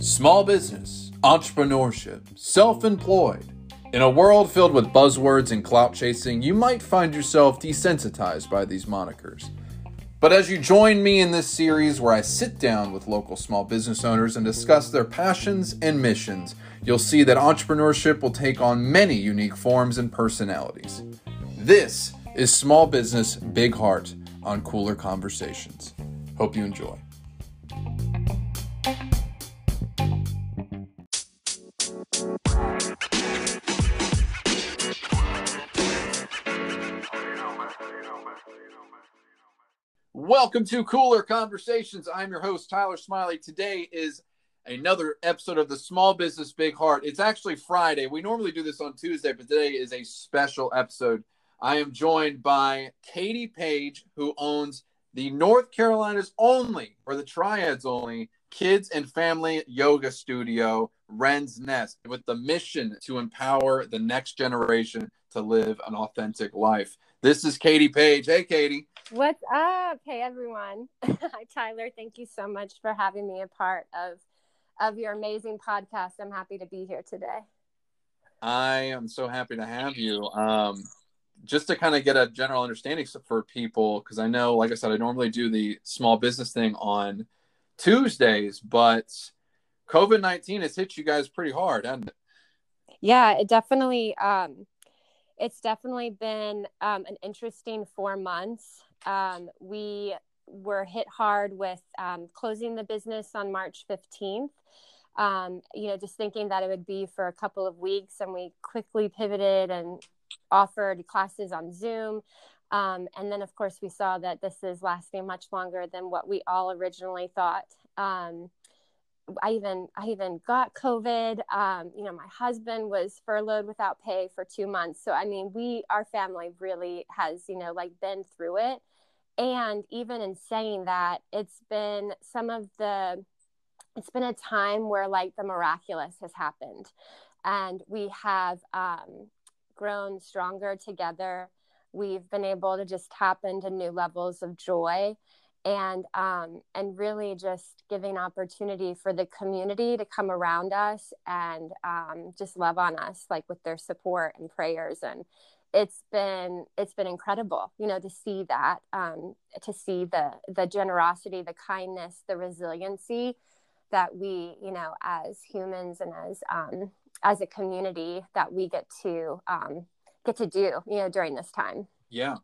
Small business, entrepreneurship, self employed. In a world filled with buzzwords and clout chasing, you might find yourself desensitized by these monikers. But as you join me in this series where I sit down with local small business owners and discuss their passions and missions, you'll see that entrepreneurship will take on many unique forms and personalities. This is Small Business Big Heart on Cooler Conversations. Hope you enjoy. Welcome to Cooler Conversations. I'm your host, Tyler Smiley. Today is another episode of the Small Business Big Heart. It's actually Friday. We normally do this on Tuesday, but today is a special episode. I am joined by Katie Page, who owns the North Carolina's only, or the Triads only, kids and family yoga studio, Wren's Nest, with the mission to empower the next generation to live an authentic life. This is Katie Page. Hey, Katie. What's up? Hey, everyone. Hi, Tyler. Thank you so much for having me a part of of your amazing podcast. I'm happy to be here today. I am so happy to have you. Um, just to kind of get a general understanding for people, because I know, like I said, I normally do the small business thing on Tuesdays, but COVID 19 has hit you guys pretty hard, hasn't it? Yeah, it definitely, um, it's definitely been um, an interesting four months. Um, we were hit hard with um, closing the business on March 15th. Um, you know, just thinking that it would be for a couple of weeks, and we quickly pivoted and offered classes on Zoom. Um, and then, of course, we saw that this is lasting much longer than what we all originally thought. Um, I even I even got COVID. Um, you know, my husband was furloughed without pay for two months. So I mean, we our family really has you know like been through it. And even in saying that, it's been some of the it's been a time where like the miraculous has happened, and we have um, grown stronger together. We've been able to just tap into new levels of joy and um, and really just giving opportunity for the community to come around us and um, just love on us like with their support and prayers and it's been it's been incredible you know to see that um, to see the the generosity the kindness the resiliency that we you know as humans and as um, as a community that we get to um, get to do you know during this time yeah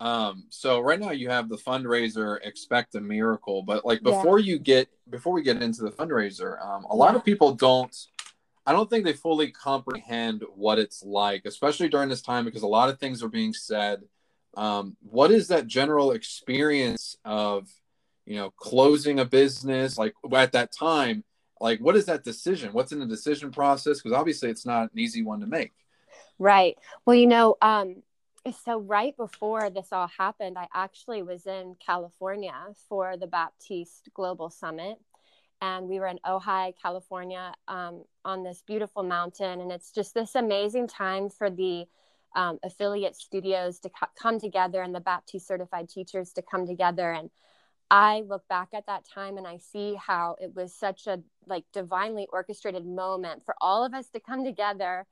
um, so right now you have the fundraiser Expect a Miracle, but like before yeah. you get before we get into the fundraiser, um, a yeah. lot of people don't I don't think they fully comprehend what it's like, especially during this time because a lot of things are being said. Um, what is that general experience of you know closing a business like at that time like what is that decision? What's in the decision process? Because obviously it's not an easy one to make. Right. Well you know um so right before this all happened i actually was in california for the baptiste global summit and we were in ojai california um, on this beautiful mountain and it's just this amazing time for the um, affiliate studios to co- come together and the baptiste certified teachers to come together and i look back at that time and i see how it was such a like divinely orchestrated moment for all of us to come together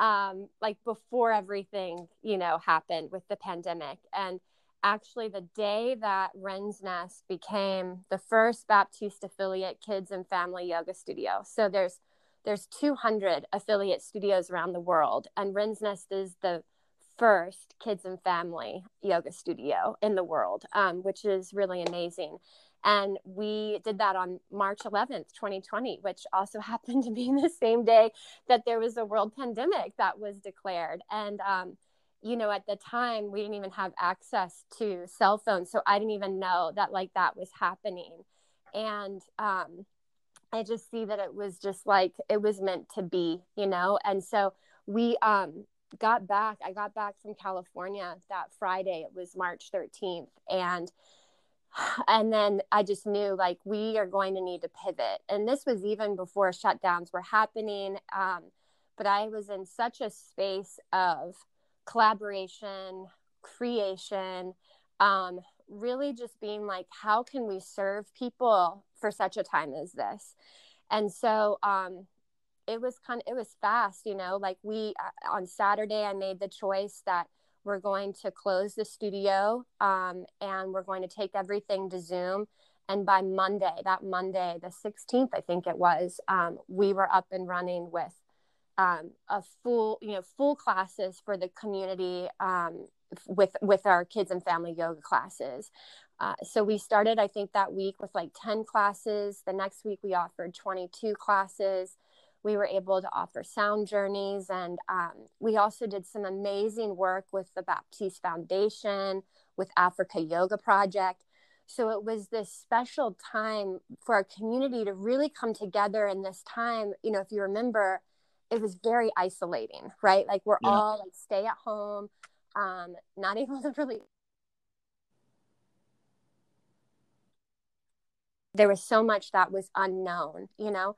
um, like before everything, you know, happened with the pandemic. And actually, the day that Wren's Nest became the first Baptiste affiliate kids and family yoga studio. So there's there's 200 affiliate studios around the world, and Wren's Nest is the first kids and family yoga studio in the world, um, which is really amazing. And we did that on March 11th, 2020, which also happened to be the same day that there was a world pandemic that was declared. And, um, you know, at the time, we didn't even have access to cell phones. So I didn't even know that like that was happening. And um, I just see that it was just like it was meant to be, you know? And so we, um, got back i got back from california that friday it was march 13th and and then I just knew like we are going to need to pivot. And this was even before shutdowns were happening. Um, but I was in such a space of collaboration, creation, um, really just being like, how can we serve people for such a time as this? And so um, it was kind of, it was fast, you know, like we, uh, on Saturday, I made the choice that we're going to close the studio um, and we're going to take everything to Zoom. And by Monday, that Monday, the 16th, I think it was, um, we were up and running with um, a full, you know, full classes for the community um, with with our kids and family yoga classes. Uh, so we started, I think, that week with like 10 classes. The next week we offered 22 classes. We were able to offer sound journeys, and um, we also did some amazing work with the Baptiste Foundation, with Africa Yoga Project. So it was this special time for our community to really come together in this time. You know, if you remember, it was very isolating, right? Like we're yeah. all like stay at home, um, not able to really. There was so much that was unknown, you know,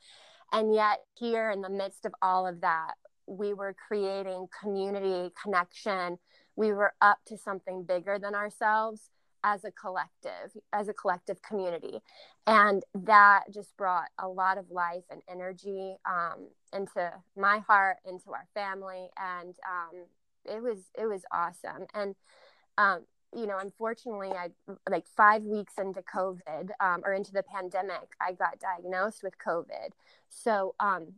and yet here in the midst of all of that, we were creating community connection. We were up to something bigger than ourselves as a collective, as a collective community. And that just brought a lot of life and energy um, into my heart, into our family. And um, it was, it was awesome. And, um, you know, unfortunately, I like five weeks into COVID um, or into the pandemic, I got diagnosed with COVID. So um,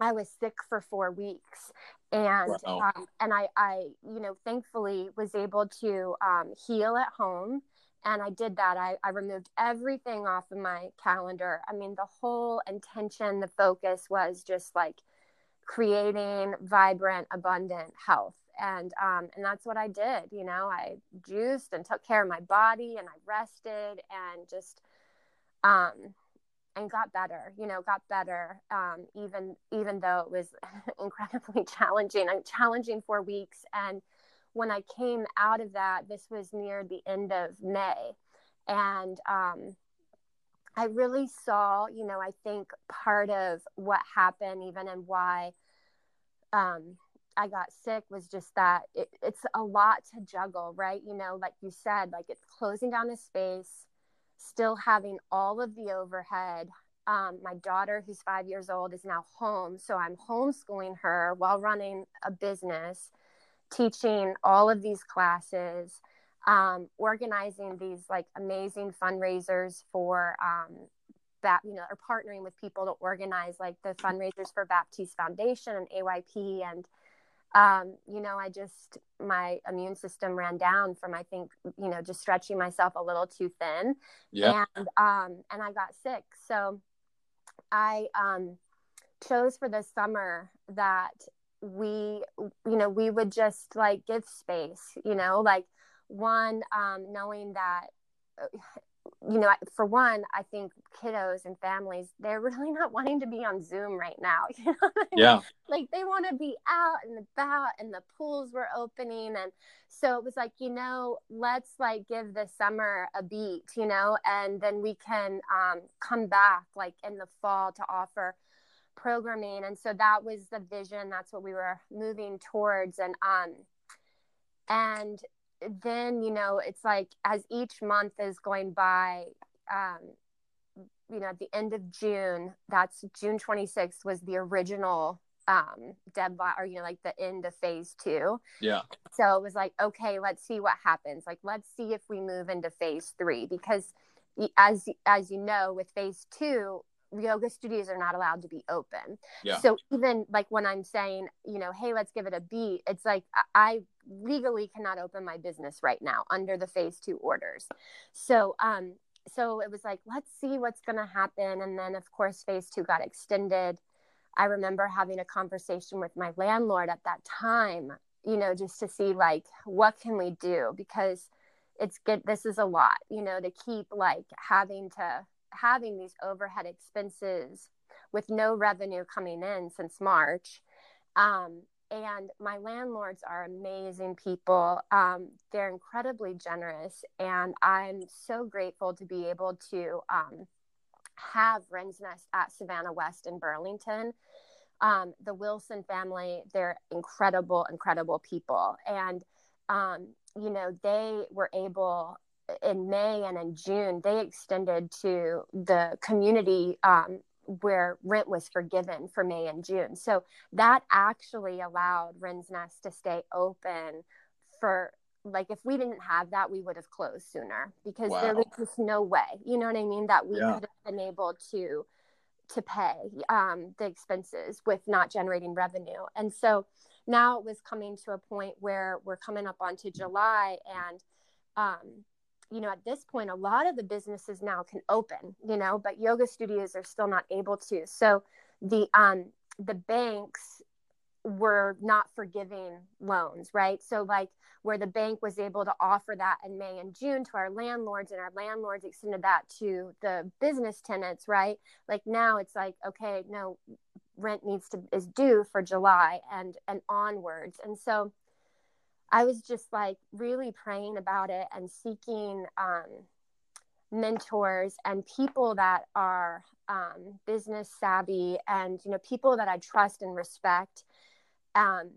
I was sick for four weeks, and wow. um, and I, I, you know, thankfully was able to um, heal at home, and I did that. I, I removed everything off of my calendar. I mean, the whole intention, the focus was just like creating vibrant, abundant health, and um, and that's what I did. You know, I juiced and took care of my body, and I rested, and just um and got better you know got better um, even even though it was incredibly challenging a challenging four weeks and when i came out of that this was near the end of may and um, i really saw you know i think part of what happened even and why um, i got sick was just that it, it's a lot to juggle right you know like you said like it's closing down the space still having all of the overhead. Um, my daughter, who's five years old, is now home. So I'm homeschooling her while running a business, teaching all of these classes, um, organizing these like amazing fundraisers for um, that, you know, or partnering with people to organize like the fundraisers for Baptiste Foundation and AYP and um, you know, I just, my immune system ran down from, I think, you know, just stretching myself a little too thin. Yeah. And, um, and I got sick. So I, um, chose for this summer that we, you know, we would just like give space, you know, like one, um, knowing that you know, for one, I think kiddos and families, they're really not wanting to be on Zoom right now. You know I mean? Yeah. Like they want to be out and about and the pools were opening. And so it was like, you know, let's like give the summer a beat, you know, and then we can um, come back like in the fall to offer programming. And so that was the vision. That's what we were moving towards. And, um, and then you know it's like as each month is going by um you know at the end of june that's june 26th was the original um deadline or you know like the end of phase two. Yeah. So it was like okay let's see what happens. Like let's see if we move into phase three because as as you know with phase two yoga studios are not allowed to be open. Yeah. So even like when I'm saying, you know, hey, let's give it a beat, it's like I legally cannot open my business right now under the phase two orders. So um so it was like let's see what's going to happen and then of course phase 2 got extended. I remember having a conversation with my landlord at that time, you know, just to see like what can we do because it's good this is a lot, you know, to keep like having to having these overhead expenses with no revenue coming in since March. Um, and my landlords are amazing people. Um, they're incredibly generous, and I'm so grateful to be able to um, have Wren's Nest at Savannah West in Burlington. Um, the Wilson family, they're incredible, incredible people. And, um, you know, they were able in May and in June, they extended to the community um, where rent was forgiven for May and June. So that actually allowed Wren's Nest to stay open for like if we didn't have that, we would have closed sooner because wow. there was just no way, you know what I mean, that we yeah. could have been able to to pay um, the expenses with not generating revenue. And so now it was coming to a point where we're coming up onto July and um, you know, at this point, a lot of the businesses now can open, you know, but yoga studios are still not able to. So the um the banks were not forgiving loans, right? So like where the bank was able to offer that in May and June to our landlords and our landlords extended that to the business tenants, right? Like now it's like, okay, no, rent needs to is due for July and and onwards. And so I was just like really praying about it and seeking um, mentors and people that are um, business savvy and you know people that I trust and respect, um,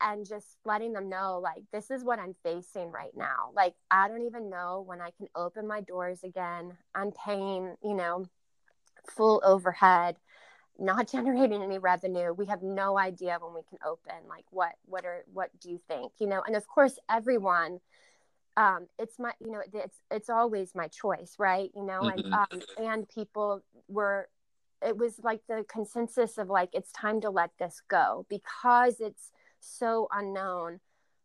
and just letting them know like this is what I'm facing right now. Like I don't even know when I can open my doors again. I'm paying you know full overhead not generating any revenue we have no idea when we can open like what what are what do you think you know and of course everyone um it's my you know it's it's always my choice right you know mm-hmm. and um and people were it was like the consensus of like it's time to let this go because it's so unknown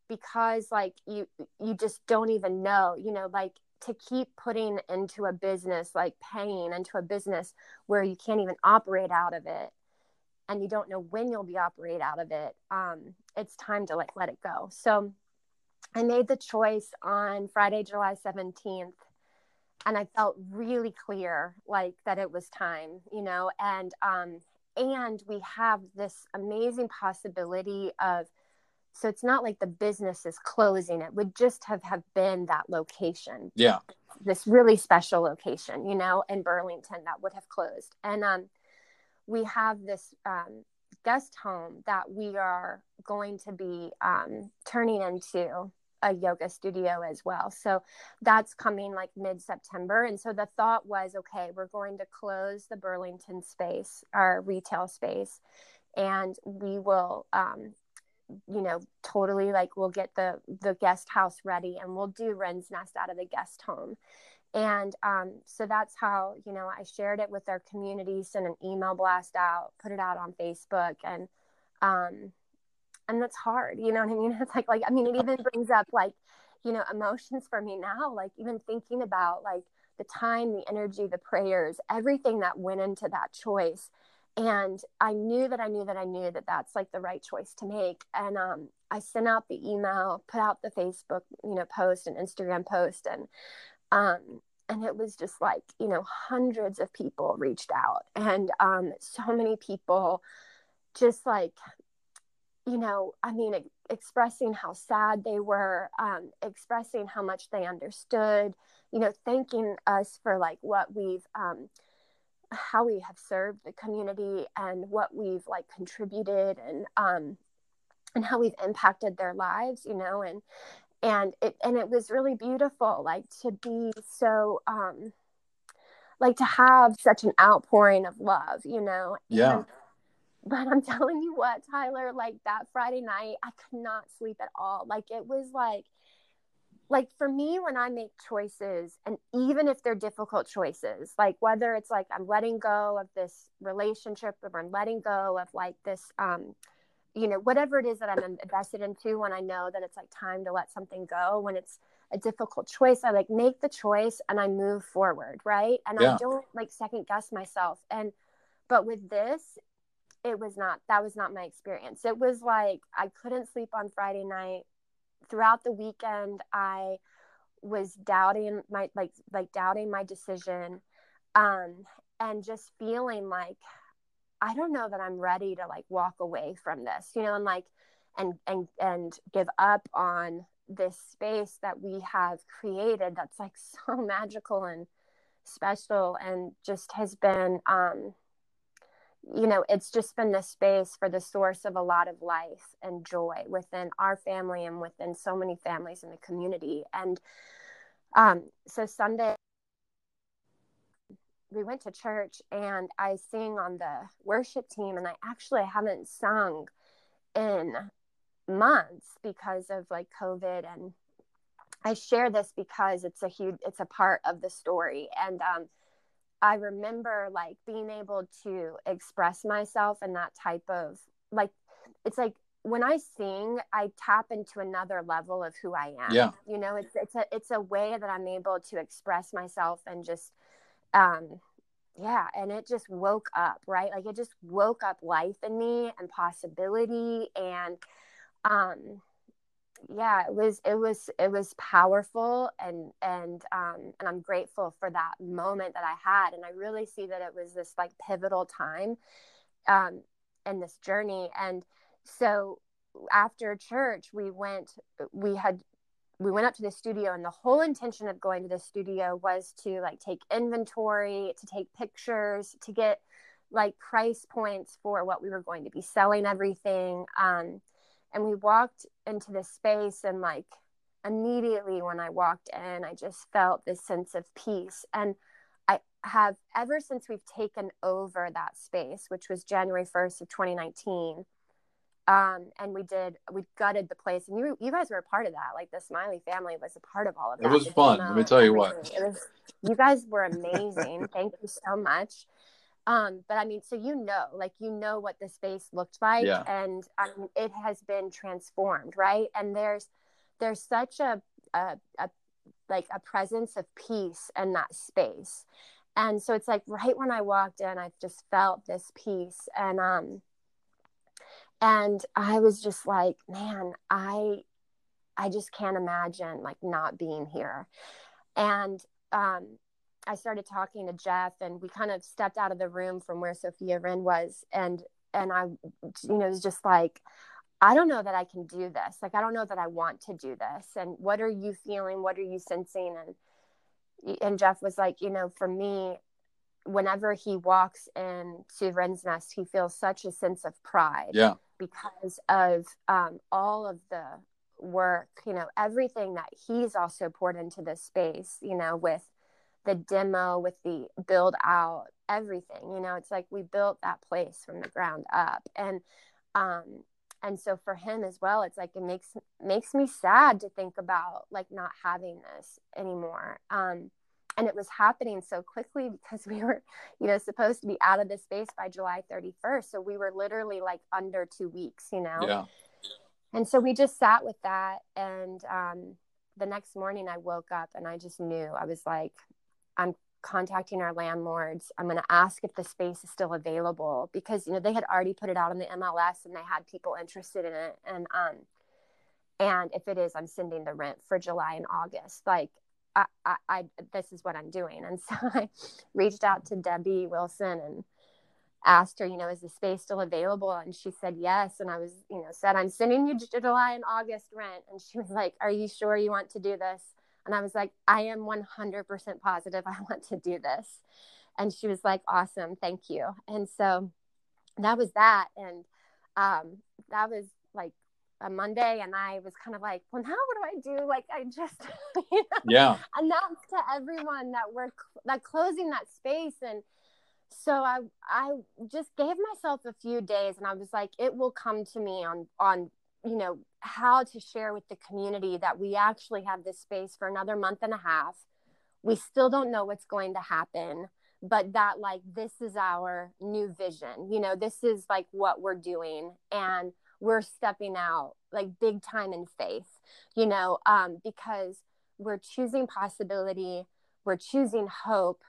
because like you you just don't even know you know like to keep putting into a business like paying into a business where you can't even operate out of it and you don't know when you'll be operate out of it um, it's time to like let it go. So i made the choice on friday july 17th and i felt really clear like that it was time you know and um and we have this amazing possibility of so it's not like the business is closing it would just have have been that location yeah this really special location you know in burlington that would have closed and um we have this um, guest home that we are going to be um, turning into a yoga studio as well. So that's coming like mid September. And so the thought was okay, we're going to close the Burlington space, our retail space, and we will um, you know totally like we'll get the the guest house ready and we'll do wren's nest out of the guest home. And um, so that's how you know i shared it with our community sent an email blast out put it out on facebook and um and that's hard you know what i mean? It's like like i mean it even brings up like you know emotions for me now like even thinking about like the time the energy the prayers everything that went into that choice and i knew that i knew that i knew that that's like the right choice to make. And um, i sent out the email put out the facebook you know post and instagram post and um, and it was just like you know hundreds of people reached out and um, so many people just like you know i mean expressing how sad they were um, expressing how much they understood you know thanking us for like what we've um, how we have served the community and what we've like contributed and um and how we've impacted their lives you know and and it and it was really beautiful like to be so um like to have such an outpouring of love you know yeah. and, but i'm telling you what tyler like that friday night i could not sleep at all. Like it was like like for me when i make choices and even if they're difficult choices like whether it's like i'm letting go of this relationship or i'm letting go of like this um you know whatever it is that i'm invested into when i know that it's like time to let something go when it's a difficult choice i like make the choice and i move forward right? And yeah. i don't like second guess myself. And but with this it was not that was not my experience. It was like i couldn't sleep on friday night throughout the weekend i was doubting my like like doubting my decision um and just feeling like i don't know that i'm ready to like walk away from this you know and like and and and give up on this space that we have created that's like so magical and special and just has been um you know, it's just been the space for the source of a lot of life and joy within our family and within so many families in the community. And um, so Sunday we went to church and I sing on the worship team and I actually haven't sung in months because of like COVID and I share this because it's a huge it's a part of the story and um I remember like being able to express myself in that type of like it's like when I sing, I tap into another level of who I am. Yeah. You know, it's it's a it's a way that I'm able to express myself and just um yeah, and it just woke up, right? Like it just woke up life in me and possibility and um yeah, it was it was it was powerful and and um and I'm grateful for that moment that I had and I really see that it was this like pivotal time um in this journey and so after church we went we had we went up to the studio and the whole intention of going to the studio was to like take inventory to take pictures to get like price points for what we were going to be selling everything um, and we walked into this space and like immediately when i walked in i just felt this sense of peace. And i have ever since we've taken over that space which was january 1st of 2019 um, and we did we gutted the place. And you you guys were a part of that. Like the smiley family was a part of all of that. it was fun let me tell you what. it was you guys were amazing. Thank you so much um but i mean so you know like you know what the space looked like Yeah. and um, it has been transformed right? And there's there's such a, a a like a presence of peace in that space. And so it's like right when i walked in i just felt this peace and um and i was just like man i i just can't imagine like not being here. And um i started talking to jeff and we kind of stepped out of the room from where sophia wren was and and i you know it was just like i don't know that i can do this. Like i don't know that i want to do this. And what are you feeling? What are you sensing? And and jeff was like you know for me whenever he walks into Wren's Nest, he feels such a sense of pride yeah. because of um, all of the work, you know, everything that he's also poured into this space, you know, with the demo, with the build out, everything, you know, it's like we built that place from the ground up. And, um, and so for him as well, it's like it makes makes me sad to think about like not having this anymore. Um, and it was happening so quickly because we were you know supposed to be out of this space by july 31st so we were literally like under two weeks you know yeah and so we just sat with that and um, the next morning i woke up and i just knew i was like i'm contacting our landlords i'm going to ask if the space is still available because you know they had already put it out on the mls and they had people interested in it and um and if it is i'm sending the rent for july and august like I, I, I this is what I'm doing. And so I reached out to Debbie Wilson and asked her, you know, is the space still available? And she said yes. And I was, you know, said, I'm sending you July and August rent. And she was like, Are you sure you want to do this? And I was like, I am 100% positive I want to do this. And she was like, Awesome. Thank you. And so that was that. And um, that was like a Monday and I was kind of like, well, now what do I do? Like, I just, you know, yeah announced to everyone that we're that closing that space. And so I, I just gave myself a few days and I was like, it will come to me on, on, you know, how to share with the community that we actually have this space for another month and a half. We still don't know what's going to happen but that like this is our new vision you know this is like what we're doing and we're stepping out like big time in faith you know um, because we're choosing possibility we're choosing hope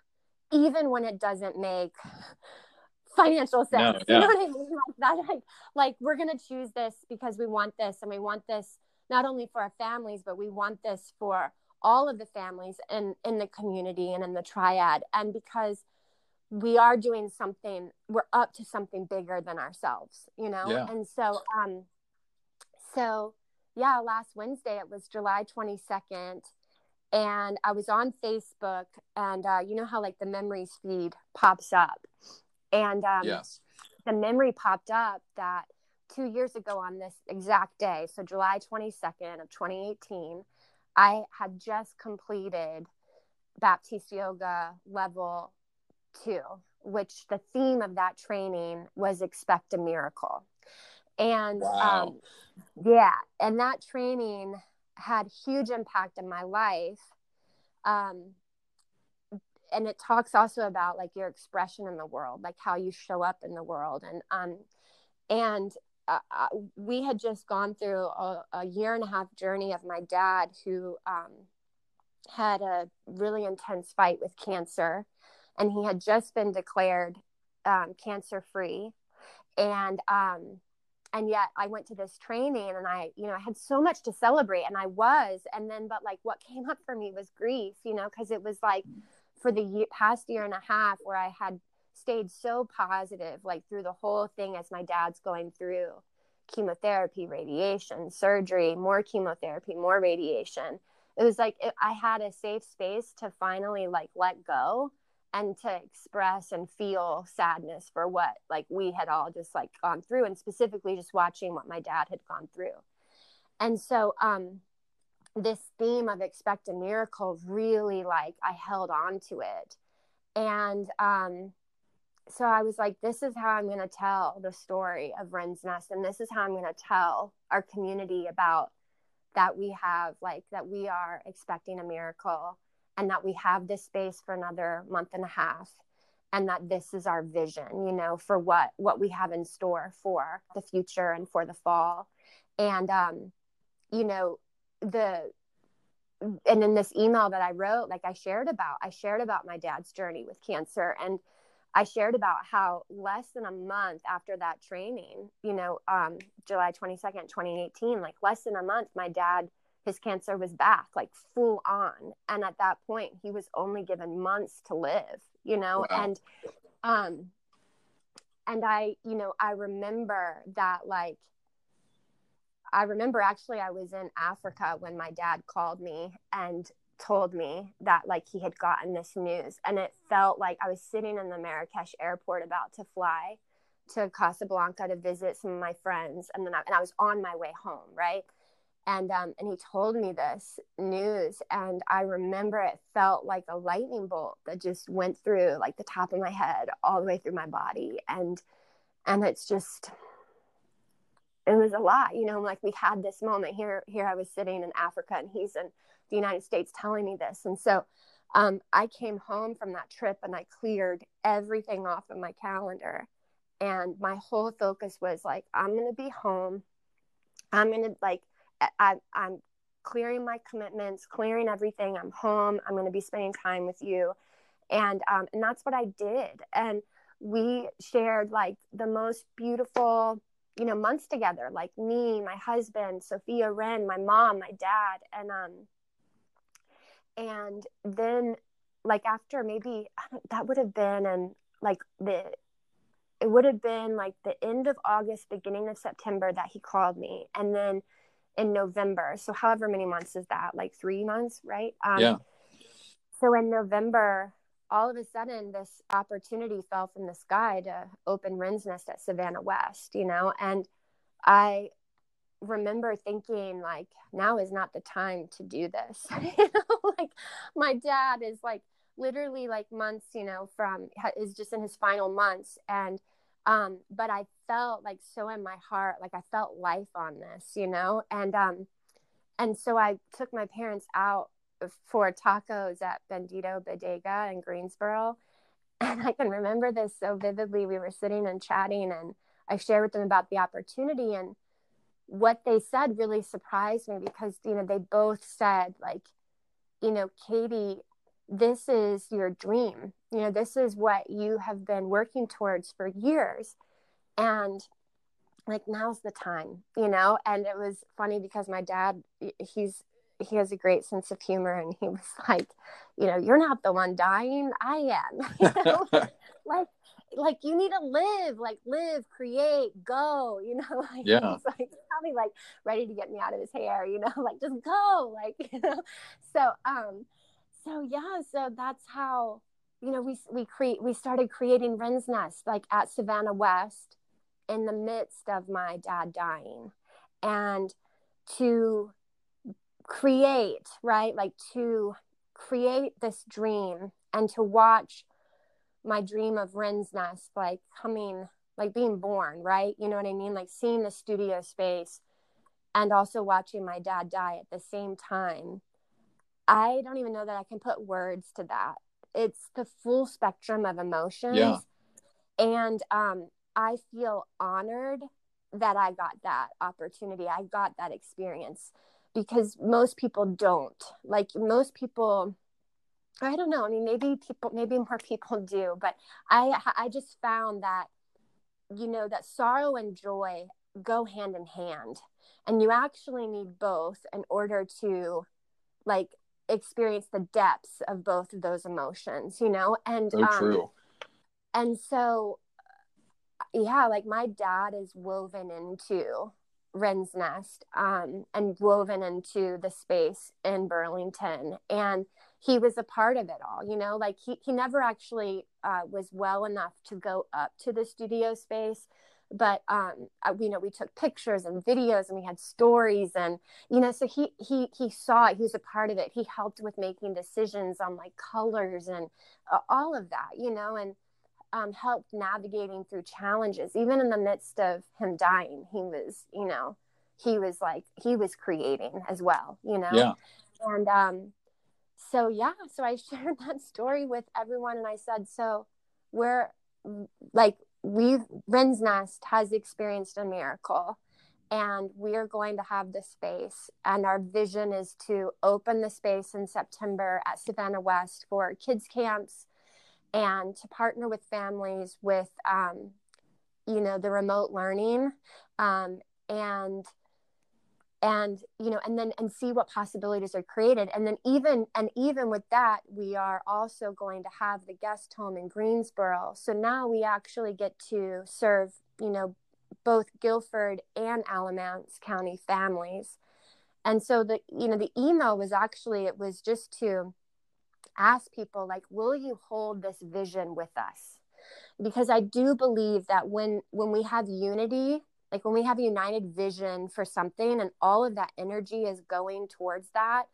even when it doesn't make financial sense. Yeah. you know what i mean? Like that like like we're gonna choose this because we want this and we want this not only for our families but we want this for all of the families in in the community and in the triad. And because we are doing something we're up to something bigger than ourselves you know? Yeah. and so um so yeah last wednesday it was july 22nd and i was on facebook and uh, you know how like the memories feed pops up and um, yes the memory popped up that two years ago on this exact day so july 22nd of 2018 I had just completed Baptiste Yoga level two, which the theme of that training was expect a miracle. And wow. um, yeah, and that training had huge impact in my life. Um, and it talks also about like your expression in the world, like how you show up in the world. And, um, and uh, uh, we had just gone through a, a, year and a half journey of my dad who um, had a really intense fight with cancer and he had just been declared um, cancer free and um, and yet i went to this training and i you know i had so much to celebrate and i was and then but like what came up for me was grief you know because it was like for the past year and a half where i had stayed so positive like through the whole thing as my dad's going through chemotherapy radiation surgery more chemotherapy more radiation. It was like it, i had a safe space to finally like let go and to express and feel sadness for what like we had all just like gone through and specifically just watching what my dad had gone through. And so um this theme of expect a miracle really like i held on to it. And um so i was like this is how i'm going to tell the story of wren's nest and this is how i'm going to tell our community about that we have like that we are expecting a miracle and that we have this space for another month and a half and that this is our vision you know for what what we have in store for the future and for the fall. And um you know the and in this email that i wrote like i shared about i shared about my dad's journey with cancer and i shared about how less than a month after that training you know um july 22nd 2018 like less than a month my dad his cancer was back like full on and at that point he was only given months to live you know wow. and um and i you know i remember that like i remember actually i was in africa when my dad called me and told me that like he had gotten this news and it felt like i was sitting in the marrakesh airport about to fly to casablanca to visit some of my friends and then I, and I was on my way home right? And um, and he told me this news and i remember it felt like a lightning bolt that just went through like the top of my head all the way through my body and and it's just it was a lot you know like we had this moment here here i was sitting in africa and he's in the united states telling me this and so um, i came home from that trip and i cleared everything off of my calendar and my whole focus was like i'm going to be home i'm going to like I, I'm clearing my commitments, clearing everything. I'm home. I'm going to be spending time with you. And, um, and that's what I did. And we shared like the most beautiful, you know, months together, like me, my husband, Sophia Wren, my mom, my dad. And, um, and then like after maybe that would have been and like the it would have been like the end of august beginning of september that he called me and then in November. So however many months is that? Like three months, right? Um, yeah. So in November, all of a sudden, this opportunity fell from the sky to open Wren's Nest at Savannah West, you know, and I remember thinking like now is not the time to do this you know? Like my dad is like literally like months you know from is just in his final months. And um, but I felt like so in my heart, like I felt life on this, you know, and um, and so I took my parents out for tacos at Bendito Bodega in Greensboro, and I can remember this so vividly. We were sitting and chatting, and I shared with them about the opportunity, and what they said really surprised me because you know they both said like, you know, Katie, this is your dream. You know this is what you have been working towards for years. And like now's the time you know? And it was funny because my dad he's he has a great sense of humor and he was like you know you're not the one dying i am you know? Like like you need to live like live create go you know? Like yeah. he's like probably like ready to get me out of his hair you know? Like just go like you know? So um so yeah so that's how you know we we create we started creating wren's nest like at savannah west in the midst of my dad dying. And to create, right? Like to create this dream and to watch my dream of Wren's Nest like coming, like being born, right? You know what I mean? Like seeing the studio space and also watching my dad die at the same time. I don't even know that I can put words to that. It's the full spectrum of emotions. Yeah. And um, I feel honored that I got that opportunity. I got that experience because most people don't. Like most people I don't know. I mean, maybe people, maybe more people do, but I, I just found that, you know, that sorrow and joy go hand in hand, and you actually need both in order to, like, experience the depths of both of those emotions. You know, and so um, true. And so, yeah, like my dad is woven into Wren's Nest um, and woven into the space in Burlington. And he was a part of it all, you know, like he, he never actually uh, was well enough to go up to the studio space. But, um, you know, we took pictures and videos and we had stories and, you know, so he, he, he saw it, he was a part of it. He helped with making decisions on like colors and uh, all of that, you know, and, um, helped navigating through challenges even in the midst of him dying he was you know he was like he was creating as well you know? Yeah. And um so yeah so i shared that story with everyone and i said so we're like we've Wren's Nest has experienced a miracle and we are going to have the space and our vision is to open the space in september at savannah west for kids camps and to partner with families with um, you know the remote learning um, and and you know and then and see what possibilities are created. And then even and even with that we are also going to have the guest home in greensboro. So now we actually get to serve you know both guilford and alamance county families. And so the you know the email was actually it was just to ask people like will you hold this vision with us? Because i do believe that when when we have unity like when we have a united vision for something and all of that energy is going towards that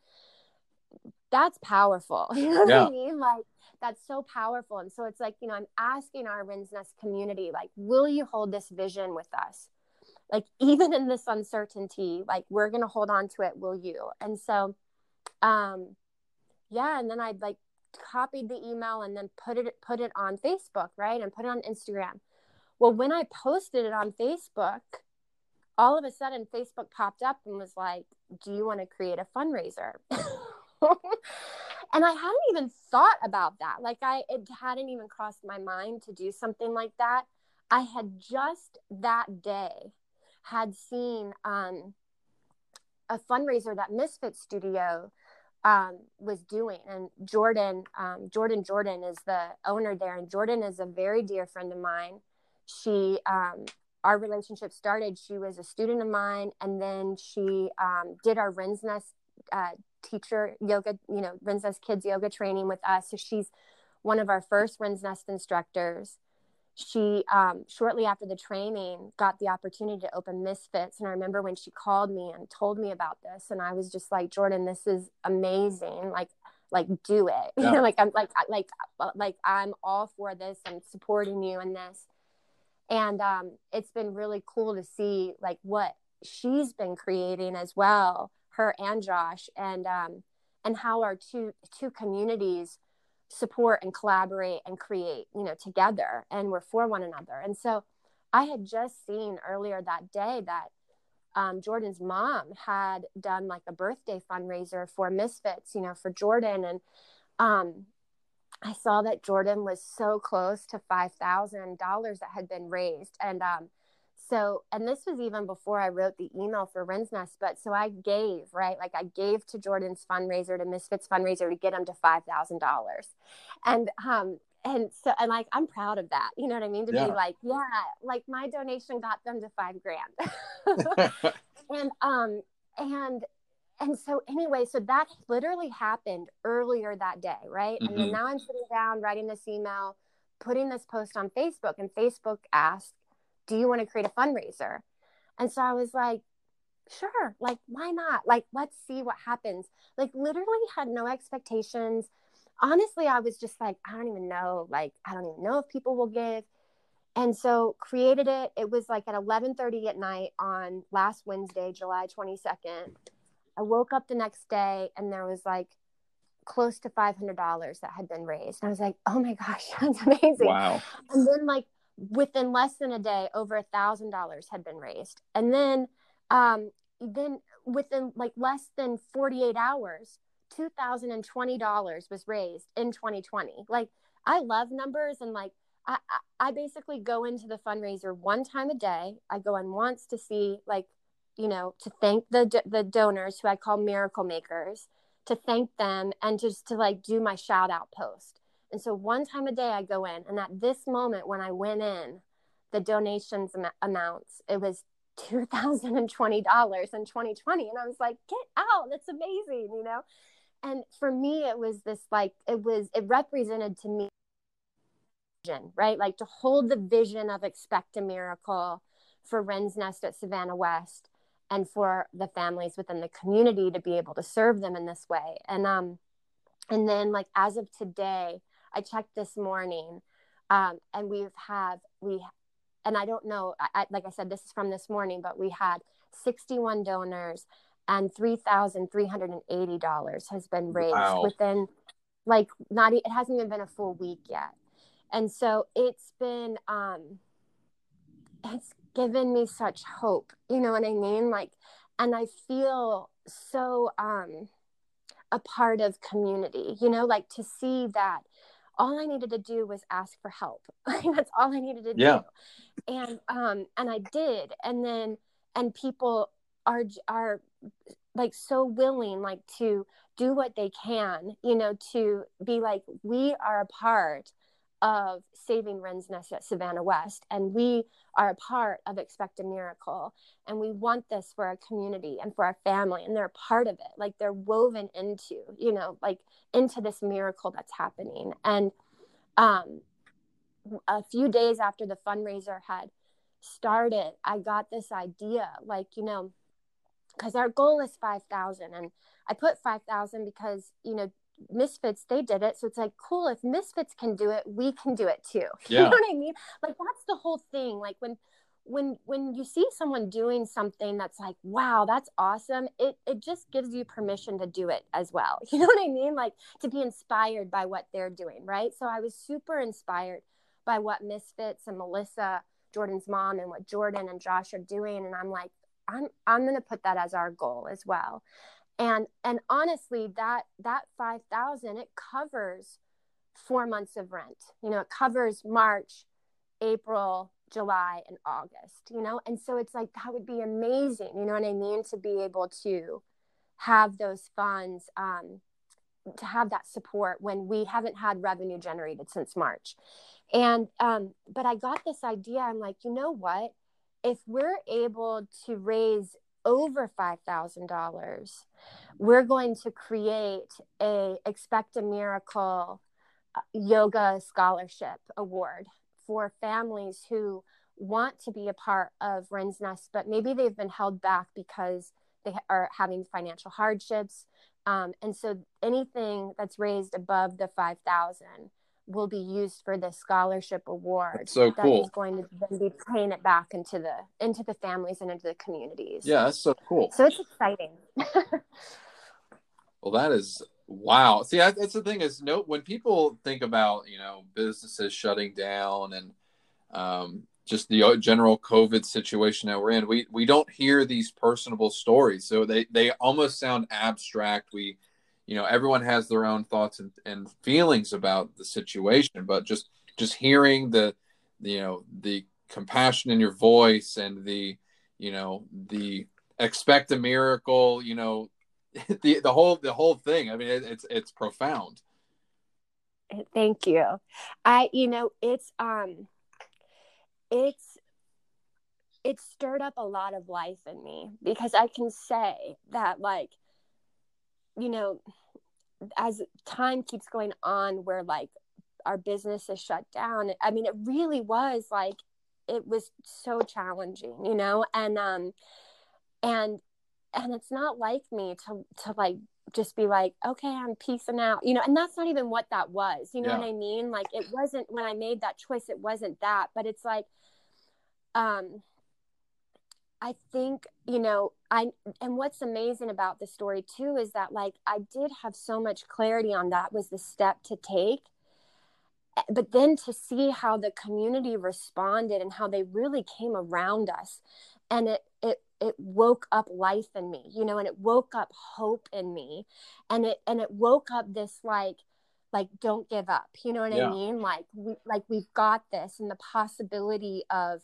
that's powerful. You know yeah. what i mean? Like that's so powerful. And so it's like you know i'm asking our Wren's Nest community like will you hold this vision with us? Like even in this uncertainty like we're gonna hold on to it will you? And so um yeah and then i like copied the email and then put it put it on facebook right and put it on instagram. Well when i posted it on facebook all of a sudden facebook popped up and was like do you want to create a fundraiser? And i hadn't even thought about that. Like i it hadn't even crossed my mind to do something like that. I had just that day had seen um, a fundraiser that misfit studio um, was doing. And Jordan, um, Jordan Jordan is the owner there, and Jordan is a very dear friend of mine. She, um, our relationship started. She was a student of mine, and then she um, did our Wren's Nest uh, teacher yoga, you know, Wren's Nest kids yoga training with us. So she's one of our first Wren's Nest instructors she um, shortly after the training got the opportunity to open misfits and i remember when she called me and told me about this and i was just like jordan this is amazing. Like like do it. Yeah. you know like i'm like like like i'm all for this and supporting you in this. And um, it's been really cool to see like what she's been creating as well her and josh and um, and how our two two communities support and collaborate and create you know together and we're for one another. And so i had just seen earlier that day that um, jordan's mom had done like a birthday fundraiser for misfits you know for jordan. And um, i saw that jordan was so close to $5000 that had been raised. And um, so and this was even before i wrote the email for Wren's Nest but so i gave right like i gave to jordan's fundraiser to misfits fundraiser to get him to $5000 and um and so and like i'm proud of that you know what i mean to yeah. be like yeah like my donation got them to five grand and um and and so anyway so that literally happened earlier that day right mm-hmm. and then mm-hmm. now i'm sitting down writing this email putting this post on facebook and facebook asked do you want to create a fundraiser? And so I was like, sure, like why not? Like let's see what happens. Like literally had no expectations. Honestly, I was just like, I don't even know. Like I don't even know if people will give. And so created it. It was like at 11:30 at night on last Wednesday, July 22nd. I woke up the next day and there was like close to $500 that had been raised. And I was like, oh my gosh, that's amazing. Wow. And then, like, within less than a day, over a thousand dollars had been raised. And then, um, then within like less than 48 hours, $2,020 was raised in 2020. Like, I love numbers and like, I, I basically go into the fundraiser one time a day. I go in once to see like, you know, to thank the the donors who I call miracle makers, to thank them and just to like do my shout out post. And so one time a day I go in, and at this moment when I went in, the donations am- amounts it was two thousand and twenty dollars in 2020, and I was like, get out! That's amazing, you know. And for me, it was this like it was it represented to me, right? Like to hold the vision of expect a miracle for Wren's Nest at Savannah West and for the families within the community to be able to serve them in this way. And um, and then like as of today, I checked this morning, um, and we've have we, and I don't know, I, like I said, this is from this morning, but we had 61 donors and $3,380 has been raised wow. within like not it hasn't even been a full week yet and so it's been um it's given me such hope you know what i mean like and i feel so um a part of community you know like to see that all i needed to do was ask for help. That's all i needed to yeah. do. And um and i did. And then and people are are like so willing like to do what they can you know to be like we are a part of saving Wren's Nest at Savannah West, and we are a part of Expect a Miracle, and we want this for our community and for our family, and they're a part of it. Like they're woven into, you know, like into this miracle that's happening. And um, a few days after the fundraiser had started, I got this idea, like you know, because our goal is five thousand, and I put five thousand because you know misfits they did it. So it's like cool if misfits can do it we can do it too. Yeah. you know what i mean? Like that's the whole thing. Like when when when you see someone doing something that's like wow that's awesome it it just gives you permission to do it as well. You know what i mean? Like to be inspired by what they're doing right? So i was super inspired by what misfits and melissa jordan's mom and what jordan and josh are doing. And i'm like i'm i'm going to put that as our goal as well and and honestly that that 5000 it covers four months of rent. You know it covers march april july and august you know? And so it's like that would be amazing you know what i mean to be able to have those funds um, to have that support when we haven't had revenue generated since march. And um, but i got this idea. I'm like you know what? If we're able to raise over $5,000, we're going to create a Expect a Miracle uh, yoga scholarship award for families who want to be a part of Wren's Nest, but maybe they've been held back because they are having financial hardships. Um, and so anything that's raised above the 5,000 will be used for the scholarship award. That's so that cool. Is going to then be paying it back into the into the families and into the communities. Yeah, that's so cool. So it's exciting. well, that is wow. See, that's the thing is no when people think about you know businesses shutting down and um, just the general COVID situation that we're in, we we don't hear these personable stories, so they they almost sound abstract. We you know everyone has their own thoughts and, and feelings about the situation but just just hearing the you know the compassion in your voice and the you know the expect a miracle you know the the whole the whole thing. I mean it, it's it's profound. Thank you. I you know it's um it's it stirred up a lot of life in me because i can say that like you know, as time keeps going on, where like our business is shut down, I mean, it really was like, it was so challenging, you know, and, um, and and it's not like me to to like just be like okay i'm peacing out you know? And that's not even what that was you know Yeah. what i mean? Like it wasn't when i made that choice it wasn't that but it's like um i think you know i and what's amazing about the story too is that like i did have so much clarity on that was the step to take eh, but then to see how the community responded and how they really came around us and it it it woke up life in me you know and it woke up hope in me and it and it woke up this like like don't give up you know what Yeah. i mean like we like we've got this and the possibility of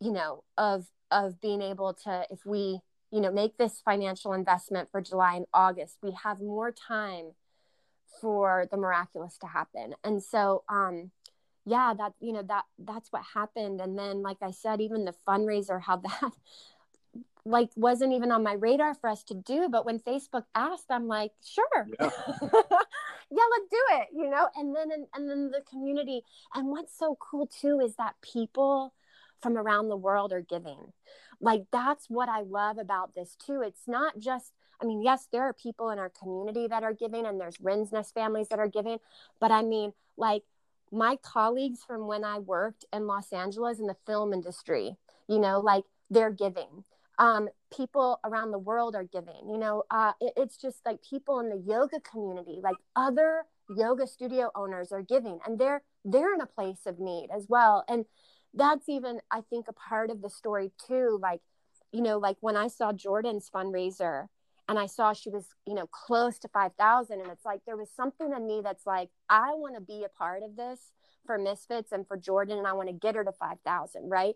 you know of of being able to if we you know make this financial investment for july and august we have more time for the miraculous to happen. And so um yeah that you know that that's what happened. And then like i said even the fundraiser how that like wasn't even on my radar for us to do. But when facebook asked i'm like sure. Yeah. yeah let's do it you know? And then and, and then the community and what's so cool too is that people from around the world are giving like that's what i love about this too. It's not just i mean yes there are people in our community that are giving and there's Wren's Nest families that are giving but i mean like my colleagues from when i worked in los angeles in the film industry you know like they're giving. Um, people around the world are giving you know uh, it, it's just like people in the yoga community like other yoga studio owners are giving and they're they're in a place of need as well. And that's even i think a part of the story too like you know like when i saw jordan's fundraiser and i saw she was you know close to 5000 and it's like there was something in me that's like i want to be a part of this for misfits and for jordan and i want to get her to 5000 right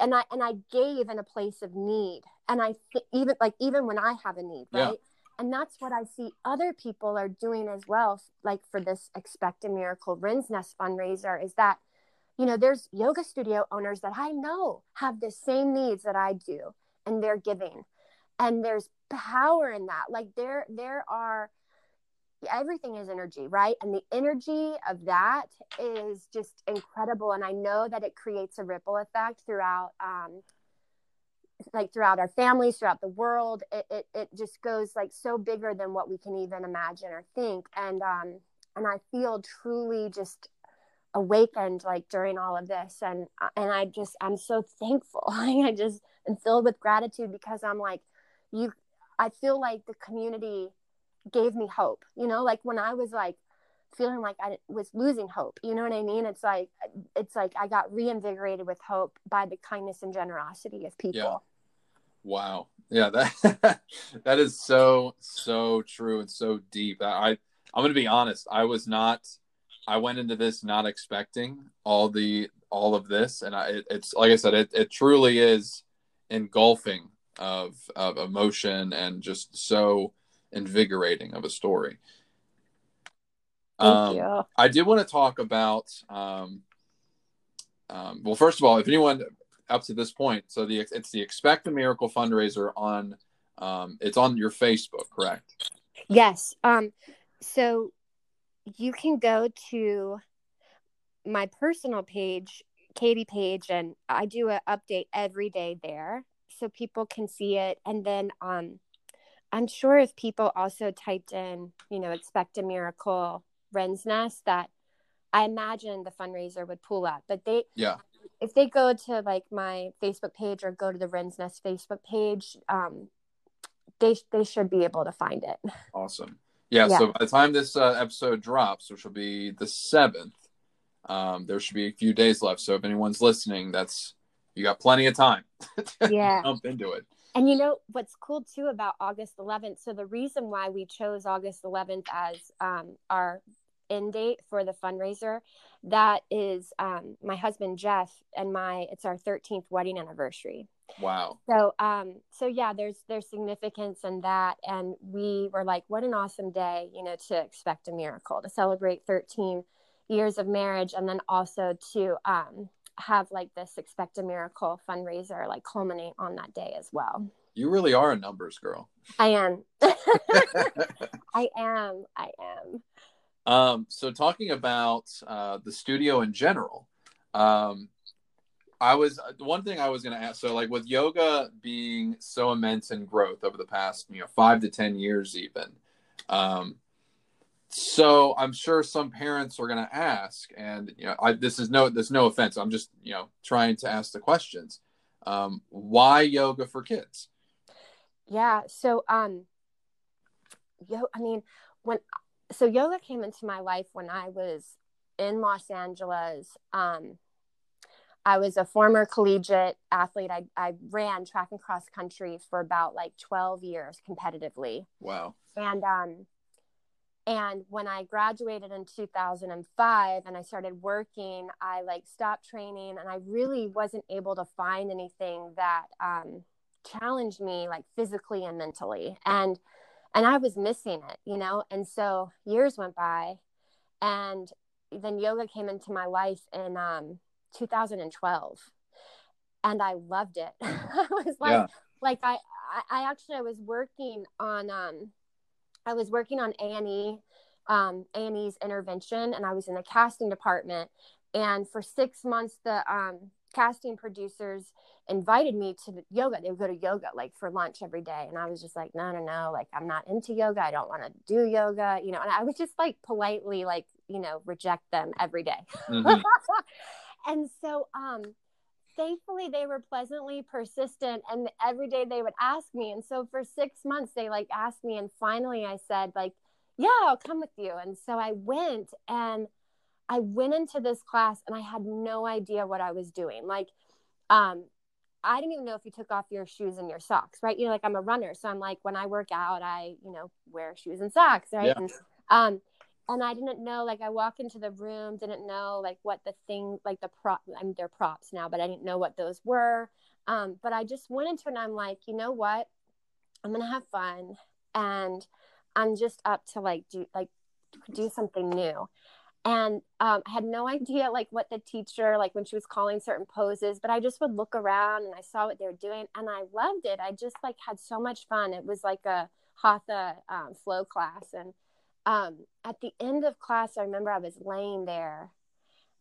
and i and i gave in a place of need and i th- even like even when i have a need Yeah. right and that's what i see other people are doing as well like for this expect a miracle Wren's Nest fundraiser is that you know there's yoga studio owners that i know have the same needs that i do and they're giving and there's power in that. Like there there are everything is energy right? And the energy of that is just incredible and i know that it creates a ripple effect throughout um like throughout our families throughout the world. It, it it just goes like so bigger than what we can even imagine or think and um and i feel truly just awakened like during all of this and uh, and i just i'm so thankful i just am filled with gratitude because i'm like you i feel like the community gave me hope you know like when i was like feeling like i was losing hope you know what i mean it's like it's like i got reinvigorated with hope by the kindness and generosity of people Yeah. Wow. Yeah, that that is so so true and so deep. I I'm going to be honest. I was not. I went into this not expecting all the all of this, and I it, it's like I said, it it truly is engulfing of of emotion and just so invigorating of a story. thank Um, you I did want to talk about. Um, um, well, first of all, if anyone up to this point, so the it's the Expect a Miracle fundraiser on. Um, it's on your Facebook, correct? Yes. Um, so you can go to my personal page, Katie Page, and I do an update every day there so people can see it. And then um, I'm sure if people also typed in, you know, expect a miracle Wren's Nest, that I imagine the fundraiser would pull up. But they, Yeah. if they go to like my Facebook page or go to the Wren's Nest Facebook page, um, they they should be able to find it. Awesome. Yeah, Yeah. So by the time this uh, episode drops, which will be the seventh, um, there should be a few days left. So if anyone's listening, that's you got plenty of time. to Yeah. Jump into it. And you know what's cool too about August 11th? So the reason why we chose August 11th as um, our end date for the fundraiser, that is um, my husband Jeff and my it's our 13th wedding anniversary. Wow. So um, so yeah, there's there's significance in that, and we were like, what an awesome day, you know, to expect a miracle to celebrate 13 years of marriage, and then also to um, have like this expect a miracle fundraiser like culminate on that day as well. You really are a numbers girl. I am. I am. I am. Um, so talking about uh, the studio in general, um, I was the one thing I was going to ask. So, like with yoga being so immense in growth over the past, you know, five to ten years, even. Um, so I'm sure some parents are going to ask, and you know, I, this is no, there's no offense. I'm just, you know, trying to ask the questions. Um, why yoga for kids? Yeah. So, um, yo, I mean, when so yoga came into my life when I was in Los Angeles. Um, I was a former collegiate athlete. I, I ran track and cross country for about like 12 years competitively. Wow. And um and when I graduated in 2005 and I started working, I like stopped training and I really wasn't able to find anything that um challenged me like physically and mentally. And and I was missing it, you know? And so years went by and then yoga came into my life in um 2012 and I loved it. I was like, yeah. like I, I actually I was working on um, I was working on A and E, um, A and E's intervention, and I was in the casting department. And for six months, the um, casting producers invited me to yoga. They would go to yoga like for lunch every day, and I was just like, no, no, no, like I'm not into yoga. I don't want to do yoga, you know. And I would just like politely like you know reject them every day. Mm-hmm. and so um thankfully they were pleasantly persistent and every day they would ask me. And so for six months they like asked me and finally i said like yeah i'll come with you. And so i went and i went into this class and i had no idea what i was doing. Like um i didn't even know if you took off your shoes and your socks right? You know like i'm a runner so i'm like when i work out i you know wear shoes and socks right? Yeah. and um and I didn't know, like, I walk into the room, didn't know, like, what the thing, like, the prop, I mean, they're props now, but I didn't know what those were. Um, but I just went into it and I'm like, you know what? I'm to have fun. And I'm just up to, like, do, like, do something new. And um, I had no idea, like, what the teacher, like, when she was calling certain poses, but I just would look around and I saw what they were doing and I loved it. I just, like, had so much fun. It was like a Hatha um, flow class. And, um, at the end of class, I remember I was laying there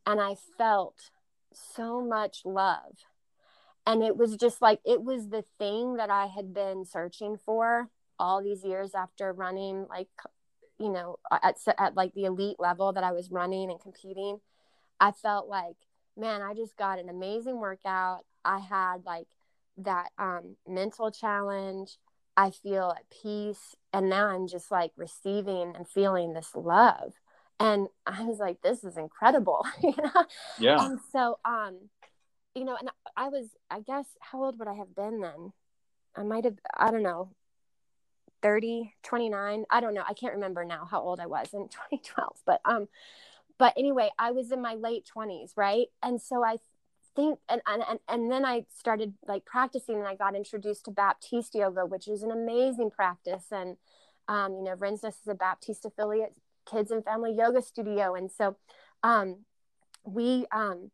and I felt so much love. And it was just like, it was the thing that I had been searching for all these years after running, like, you know, at, at like the elite level that I was running and competing. I felt like, man, I just got an amazing workout. I had like that um, mental challenge. I feel at peace. And now I'm just like receiving and feeling this love. And I was like, this is incredible. you know? Yeah. And so, um, you know, and I was, I guess, how old would I have been then? I might have, I don't know, 30, 29. I don't know. I can't remember now how old I was in 2012. But, um, but anyway, I was in my late 20s, right? And so I think and, and and then i started like practicing and i got introduced to baptiste yoga which is an amazing practice. And um, you know Wren's Nest is a baptiste affiliate kids and family yoga studio. And so um, we um,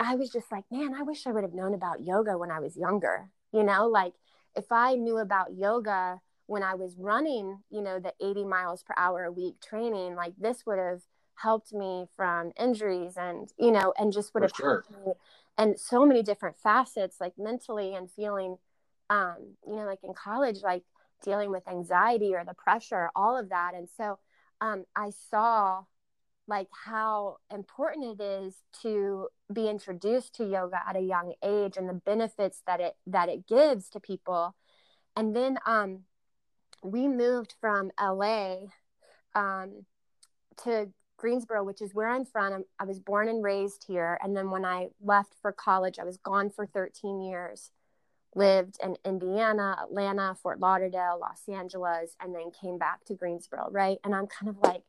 i was just like man i wish i would have known about yoga when i was younger. You know like if i knew about yoga when i was running you know the 80 miles per hour a week training like this would have helped me from injuries and you know and just would For have sure. helped me and so many different facets like mentally and feeling um you know like in college like dealing with anxiety or the pressure all of that and so um i saw like how important it is to be introduced to yoga at a young age and the benefits that it that it gives to people and then um we moved from la um to Greensboro, which is where I'm from. I was born and raised here. And then when I left for college, I was gone for 13 years, lived in Indiana, Atlanta, Fort Lauderdale, Los Angeles, and then came back to Greensboro, right? And I'm kind of like,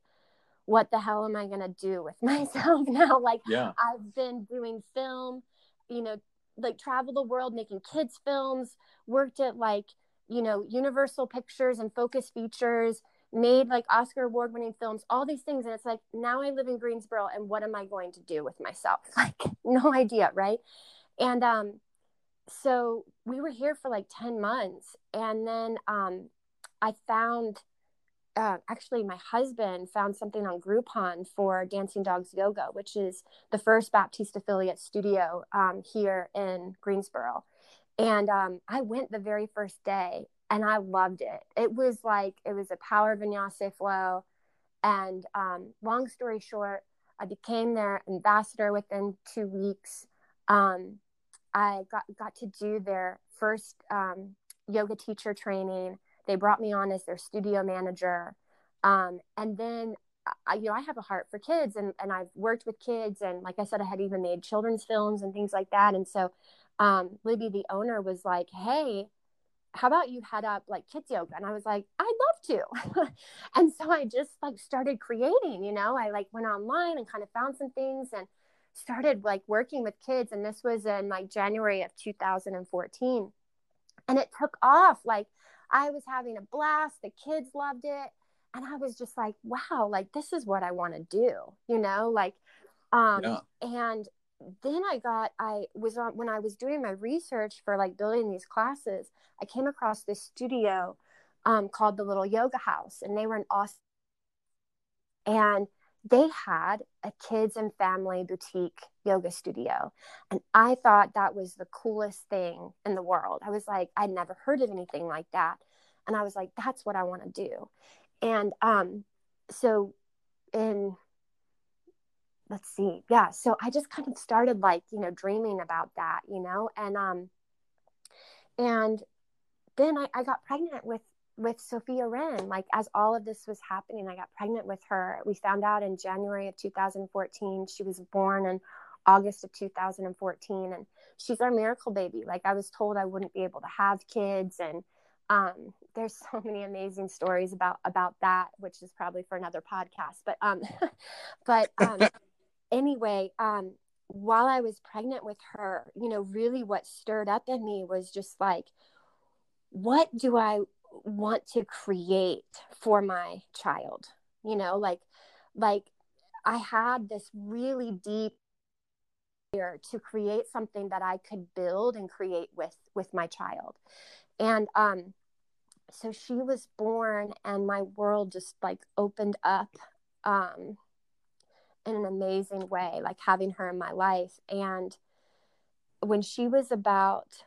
what the hell am I going to do with myself now? Like, yeah. I've been doing film, you know, like travel the world making kids' films, worked at like, you know, Universal Pictures and Focus Features made like Oscar award winning films, all these things. And it's like, now I live in Greensboro and what am I going to do with myself? Like, no idea. Right. And um, so we were here for like 10 months. And then um, I found uh, actually my husband found something on Groupon for Dancing Dogs Yoga, which is the first Baptiste affiliate studio um, here in Greensboro. And um, I went the very first day and I loved it. It was like, it was a power vinyasa flow. And um, long story short, I became their ambassador within two weeks. Um, I got, got to do their first um, yoga teacher training. They brought me on as their studio manager. Um, and then, I, you know, I have a heart for kids and, and I've worked with kids. And like I said, I had even made children's films and things like that. And so um, Libby, the owner, was like, hey, how about you head up like kids yoga? And i was like i'd love to. And so i just like started creating you know? I like went online and kind of found some things and started like working with kids and this was in like january of 2014 and it took off like i was having a blast the kids loved it and i was just like wow like this is what i want to do you know? Like um yeah. and then i got i was on when i was doing my research for like building these classes i came across this studio um, called the little yoga house and they were in austin and they had a kids and family boutique yoga studio. And I thought that was the coolest thing in the world. I was like, I'd never heard of anything like that. And I was like, that's what I want to do. And um, so in let's see, yeah. So I just kind of started like, you know, dreaming about that, you know, and um and then I, I got pregnant with with Sophia Wren, like as all of this was happening, I got pregnant with her. We found out in January of 2014. She was born in August of 2014, and she's our miracle baby. Like I was told I wouldn't be able to have kids, and um, there's so many amazing stories about about that, which is probably for another podcast. But um, but um, anyway, um, while I was pregnant with her, you know, really what stirred up in me was just like, what do I want to create for my child? You know like like i had this really deep to create something that i could build and create with with my child. And um so she was born and my world just like opened up um in an amazing way like having her in my life and when she was about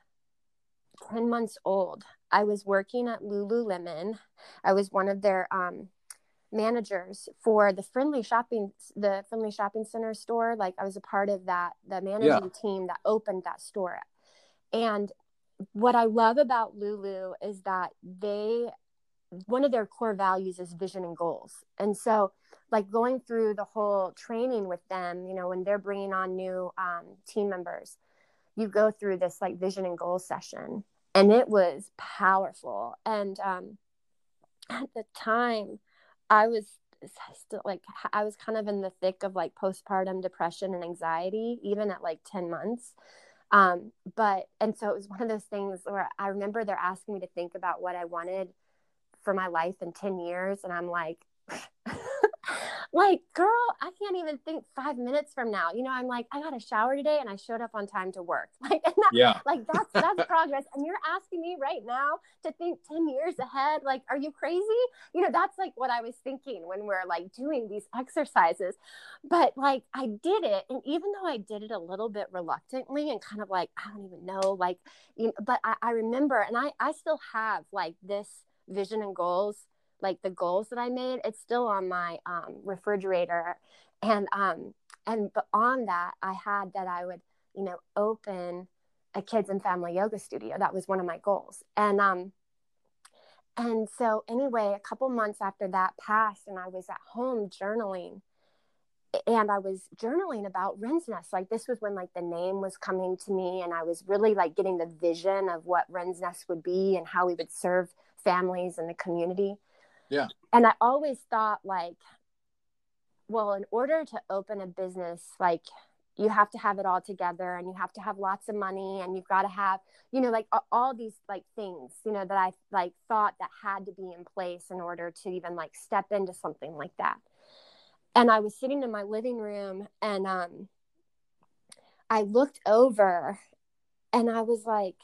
10 months old I was working at Lululemon. I was one of their um, managers for the friendly shopping the friendly shopping center store like i was a part of that the managing yeah. team that opened that store and what i love about lulu is that they one of their core values is vision and goals and so like going through the whole training with them you know when they're bringing on new um, team members you go through this like vision and goals session and it was powerful. And um, at the time i was still like i was kind of in the thick of like postpartum depression and anxiety even at like 10 months. Um, but and so it was one of those things where i remember they're asking me to think about what i wanted for my life in 10 years and i'm like like girl i can't even think five minutes from now. You know i'm like i got a shower today and i showed up on time to work. Like that, yeah. like that's that's progress. And you're asking me right now to think 10 years ahead. Like are you crazy? You know that's like what i was thinking when we're like doing these exercises. But like i did it. And even though i did it a little bit reluctantly and kind of like i don't even know like you know, but I, I remember and i i still have like this vision and goals like the goals that I made, it's still on my um, refrigerator. And um, and on that, I had that I would, you know, open a kids and family yoga studio. That was one of my goals. And um, and so anyway, a couple months after that passed, and I was at home journaling, and I was journaling about Wren's Nest. Like this was when like the name was coming to me, and I was really like getting the vision of what Wren's Nest would be and how we would serve families in the community. Yeah. And I always thought like, well, in order to open a business, like you have to have it all together and you have to have lots of money and you've got to have, you know, like all these like things, you know, that I like thought that had to be in place in order to even like step into something like that. And I was sitting in my living room and um I looked over and I was like,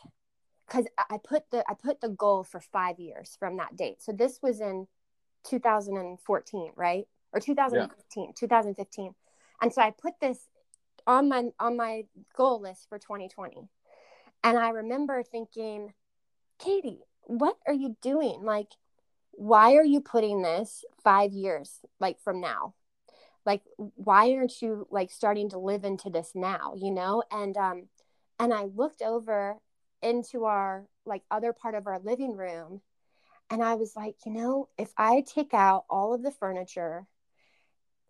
because I put the I put the goal for five years from that date. So this was in 2014, right? Or 2015, yeah. 2015. And so I put this on my on my goal list for 2020. And I remember thinking, Katie, what are you doing? Like, why are you putting this five years like from now? Like, why aren't you like starting to live into this now? You know? And um, and I looked over into our like other part of our living room and I was like, you know, if I take out all of the furniture,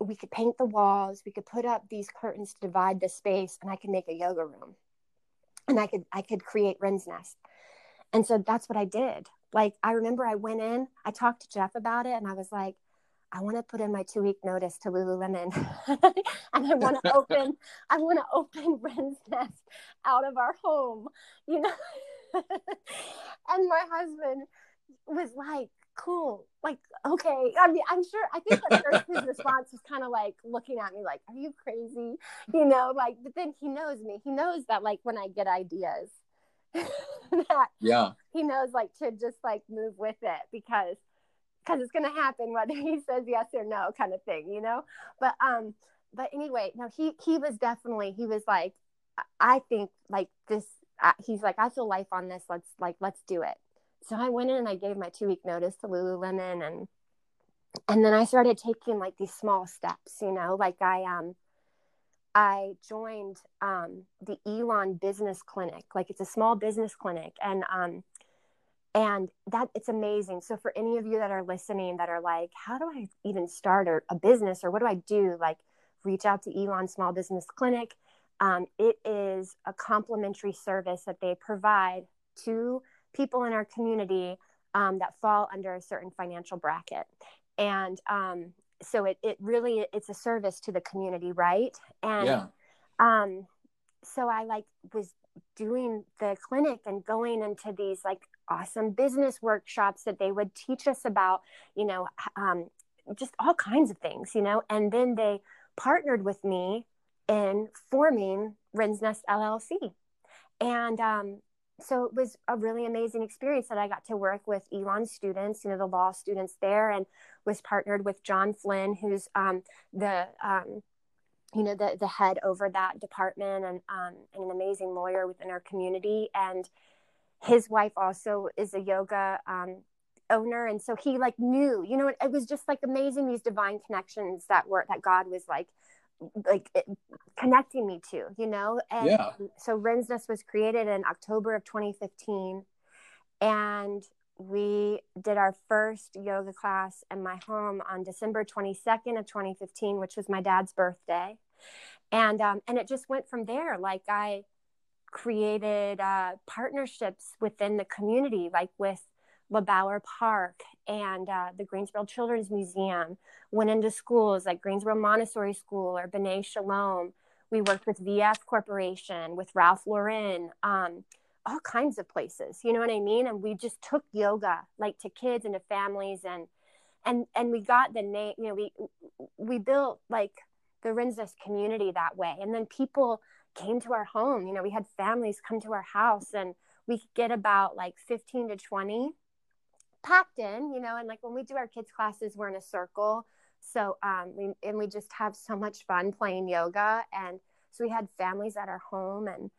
we could paint the walls, we could put up these curtains to divide the space, and I could make a yoga room. And I could I could create Wren's Nest. And so that's what I did. Like I remember I went in, I talked to Jeff about it, and I was like, I want to put in my two week notice to Lululemon, and I want to open, I want to open Wren's Nest out of our home, you know. and my husband was like, cool, like okay. I mean, I'm sure. I think at first his response was kind of like looking at me like, are you crazy, you know? Like, but then he knows me. He knows that like when I get ideas. that yeah he knows like to just like move with it because because it's going to happen whether he says yes or no kind of thing you know but um but anyway no he he was definitely he was like i think like this uh, he's like i feel life on this let's like let's do it so i went in and i gave my two week notice to lululemon and and then i started taking like these small steps you know like i um i joined um the elon business clinic like it's a small business clinic and um and that it's amazing. So for any of you that are listening that are like how do i even start a business or what do i do? Like reach out to elon small business clinic. Um, it is a complimentary service that they provide to people in our community um, that fall under a certain financial bracket and um, so it, it really it's a service to the community right and yeah. um, so i like was doing the clinic and going into these like awesome business workshops that they would teach us about, you know, um, just all kinds of things, you know. And then they partnered with me in forming Wren's Nest LLC. And um, so it was a really amazing experience that I got to work with Elon students, you know, the law students there, and was partnered with John Flynn, who's um, the um, you know the the head over that department and um, and an amazing lawyer within our community. And his wife also is a yoga um, owner. And so he like knew you know it, it, was just like amazing these divine connections that were that god was like like it, connecting me to you know? And yeah. so Wren's Nest was created in october of 2015 and we did our first yoga class in my home on december 22nd of 2015 which was my dad's birthday. And um, and it just went from there. Like i created uh, partnerships within the community, like with LeBauer Park and uh, the Greensboro Children's Museum, went into schools like Greensboro Montessori School or B'nai Shalom. We worked with VF Corporation, with Ralph Lauren, um, all kinds of places. You know what I mean? And we just took yoga like to kids and to families, and and and we got the name. You know, we we built like the Wren's community that way, and then people came to our home. You know, we had families come to our house and we could get about like 15 to 20 packed in, you know, and like when we do our kids classes, we're in a circle. So, um, we, and we just have so much fun playing yoga. And so we had families at our home and,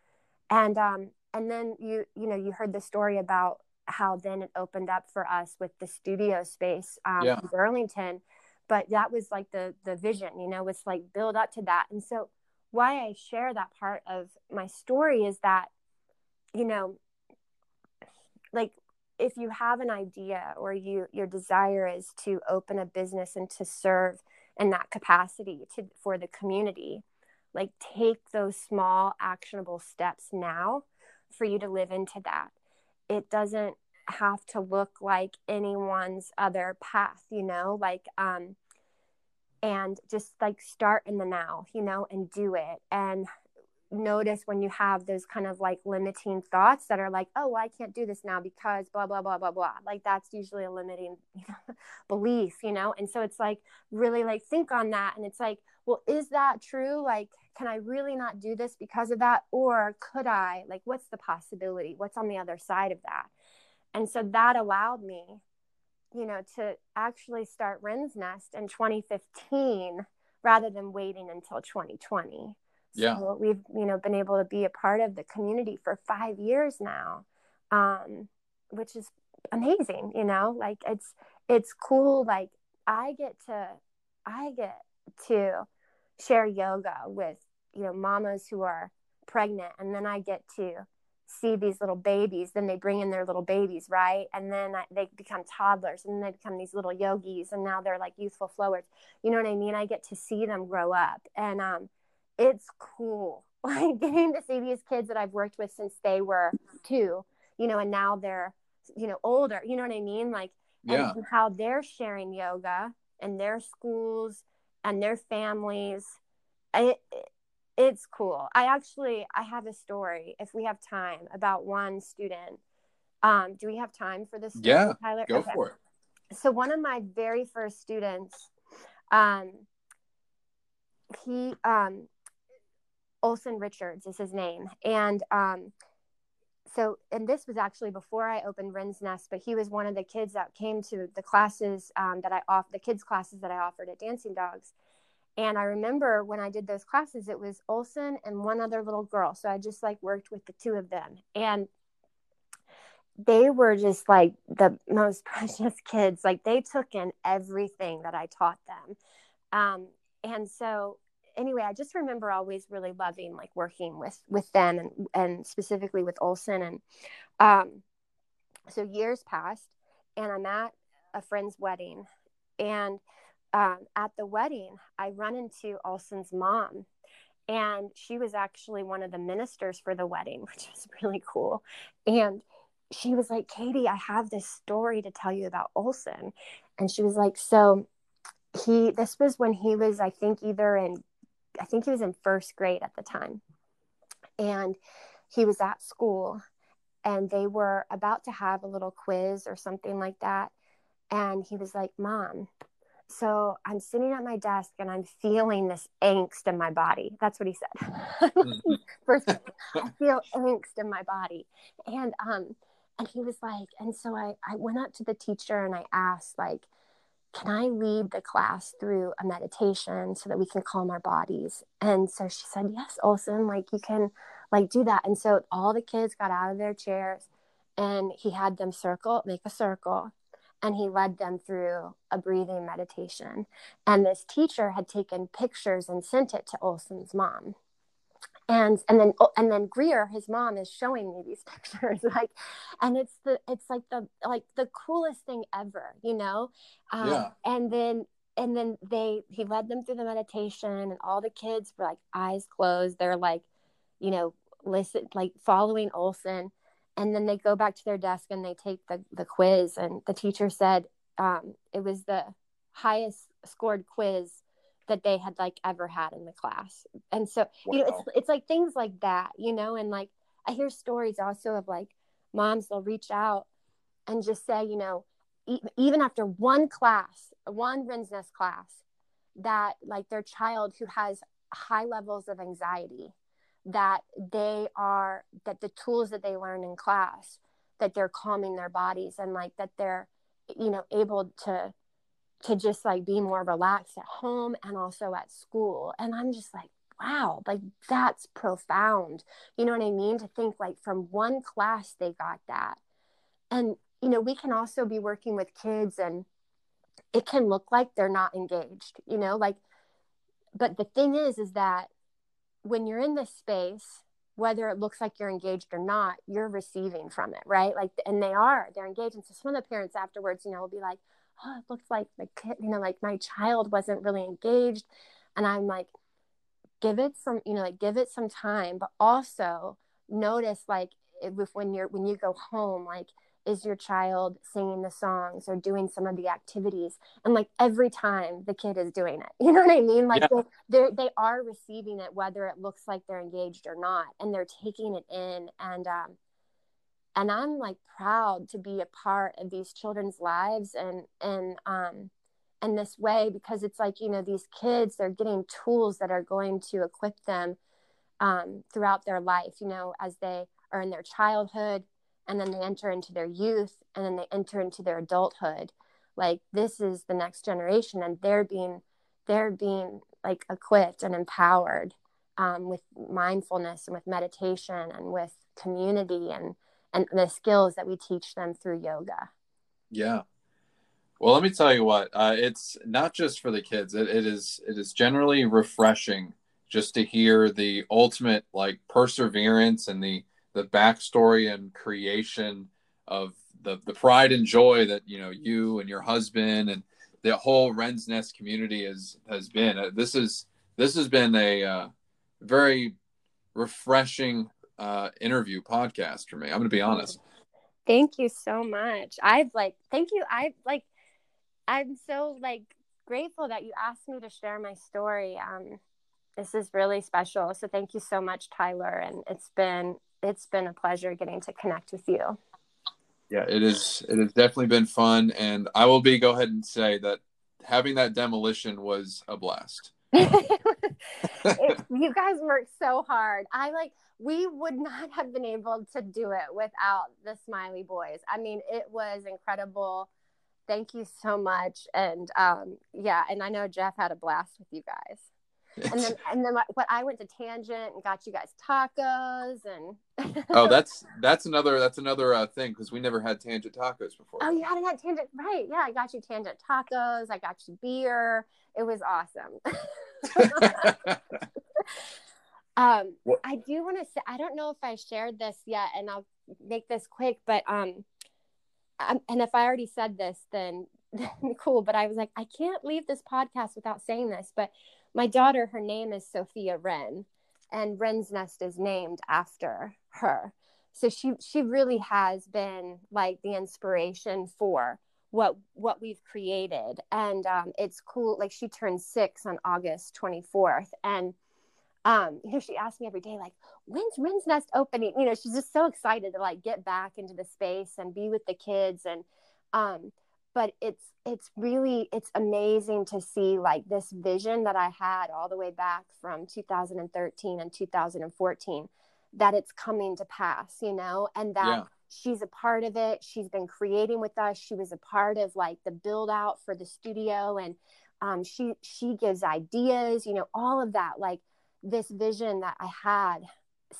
and, um, and then you, you know, you heard the story about how then it opened up for us with the studio space um, yeah. in Burlington. But that was like the, the vision, you know, it's like build up to that. And so why I share that part of my story is that, you know, like if you have an idea or you your desire is to open a business and to serve in that capacity to for the community, like take those small actionable steps now for you to live into that. It doesn't have to look like anyone's other path, you know, like um and just like start in the now, you know, and do it. And notice when you have those kind of like limiting thoughts that are like, oh, well, I can't do this now because blah, blah, blah, blah, blah. Like that's usually a limiting you know, belief, you know? And so it's like really like think on that. And it's like, well, is that true? Like, can I really not do this because of that? Or could I? Like, what's the possibility? What's on the other side of that? And so that allowed me you know, to actually start Wren's Nest in 2015 rather than waiting until 2020. Yeah. So we've, you know, been able to be a part of the community for five years now, um, which is amazing, you know, like it's, it's cool. Like I get to, I get to share yoga with, you know, mamas who are pregnant and then I get to see these little babies then they bring in their little babies right and then I, they become toddlers and then they become these little yogis and now they're like youthful flowers you know what i mean i get to see them grow up and um it's cool like getting to see these kids that i've worked with since they were two you know and now they're you know older you know what i mean like yeah. and how they're sharing yoga in their schools and their families it, it's cool. I actually I have a story if we have time about one student. Um, do we have time for this? Story, yeah, Tyler. Go okay. for it. So one of my very first students, um, he um, Olson Richards is his name, and um, so and this was actually before I opened Wren's Nest, but he was one of the kids that came to the classes um, that I off the kids classes that I offered at Dancing Dogs and I remember when I did those classes, it was Olson and one other little girl. So I just like worked with the two of them. And they were just like the most precious kids. Like they took in everything that I taught them. Um, and so anyway, I just remember always really loving like working with with them and and specifically with Olson. And um, so years passed, and I'm at a friend's wedding, and um, at the wedding, I run into Olson's mom, and she was actually one of the ministers for the wedding, which was really cool. And she was like, Katie, I have this story to tell you about Olson. And she was like, So he, this was when he was, I think, either in, I think he was in first grade at the time. And he was at school and they were about to have a little quiz or something like that. And he was like, Mom, so I'm sitting at my desk and I'm feeling this angst in my body. That's what he said. Mm-hmm. First, I feel angst in my body. And um, and he was like, and so I, I went up to the teacher and I asked, like, can I lead the class through a meditation so that we can calm our bodies? And so she said, Yes, Olson, like you can like do that. And so all the kids got out of their chairs and he had them circle, make a circle and he led them through a breathing meditation. And this teacher had taken pictures and sent it to Olson's mom. And and then and then Greer, his mom, is showing me these pictures, like, and it's the it's like the like the coolest thing ever, you know. Um, yeah. And then and then they he led them through the meditation, and all the kids were like eyes closed. They're like, you know, listen, like following Olson and then they go back to their desk and they take the, the quiz and the teacher said um, it was the highest scored quiz that they had like ever had in the class and so wow. you know it's, it's like things like that you know and like i hear stories also of like moms they'll reach out and just say you know e- even after one class one Wren's Nest class that like their child who has high levels of anxiety that they are that the tools that they learn in class that they're calming their bodies and like that they're you know able to to just like be more relaxed at home and also at school. And i'm just like wow like that's profound. You know what i mean? To think like from one class they got that. And you know we can also be working with kids and it can look like they're not engaged you know like but the thing is is that when you're in this space whether it looks like you're engaged or not you're receiving from it right? Like and they are they're engaged. And so some of the parents afterwards you know will be like oh it looks like the kid you know like my child wasn't really engaged. And i'm like give it some you know like give it some time but also notice like if when you're when you go home like is your child singing the songs or doing some of the activities? And like every time the kid is doing it you know what i mean? Like yeah. they they are receiving it whether it looks like they're engaged or not and they're taking it in and um and i'm like proud to be a part of these children's lives and and um in this way because it's like you know these kids they're getting tools that are going to equip them um, throughout their life you know as they are in their childhood and then they enter into their youth and then they enter into their adulthood. Like this is the next generation and they're being they're being like equipped and empowered um, with mindfulness and with meditation and with community and and the skills that we teach them through yoga. Yeah. Well let me tell you what uh, it's not just for the kids. It, it is it is generally refreshing just to hear the ultimate like perseverance and the the backstory and creation of the the pride and joy that you know you and your husband and the whole Wren's Nest community has has been. Uh, this is this has been a uh, very refreshing uh, interview podcast for me. I'm going to be honest. Thank you so much. I've like thank you. I like I'm so like grateful that you asked me to share my story. Um, this is really special. So thank you so much, Tyler. And it's been it's been a pleasure getting to connect with you. Yeah, it is. It has definitely been fun, and I will be go ahead and say that having that demolition was a blast. it, you guys worked so hard. I like we would not have been able to do it without the Smiley Boys. I mean, it was incredible. Thank you so much, and um, yeah, and I know Jeff had a blast with you guys and then and then what I went to Tangent and got you guys tacos and oh that's that's another that's another uh, thing because we never had Tangent tacos before. Oh, you hadn't had Tangent, right? Yeah, I got you Tangent tacos. I got you beer. It was awesome. um, what? I do want to say I don't know if I shared this yet, and I'll make this quick, but um, I'm, and if I already said this, then cool. But I was like, I can't leave this podcast without saying this, but my daughter, her name is Sophia Wren, and Wren's Nest is named after her. So she she really has been like the inspiration for what what we've created, and um, it's cool. Like she turned six on August twenty fourth, and um, you know she asks me every day like, when's Wren's Nest opening? You know she's just so excited to like get back into the space and be with the kids and um, but it's it's really it's amazing to see like this vision that i had all the way back from 2013 and 2014 that it's coming to pass you know and that yeah. She's a part of it. She's been creating with us. She was a part of like the build out for the studio and um, she she gives ideas you know all of that like this vision that i had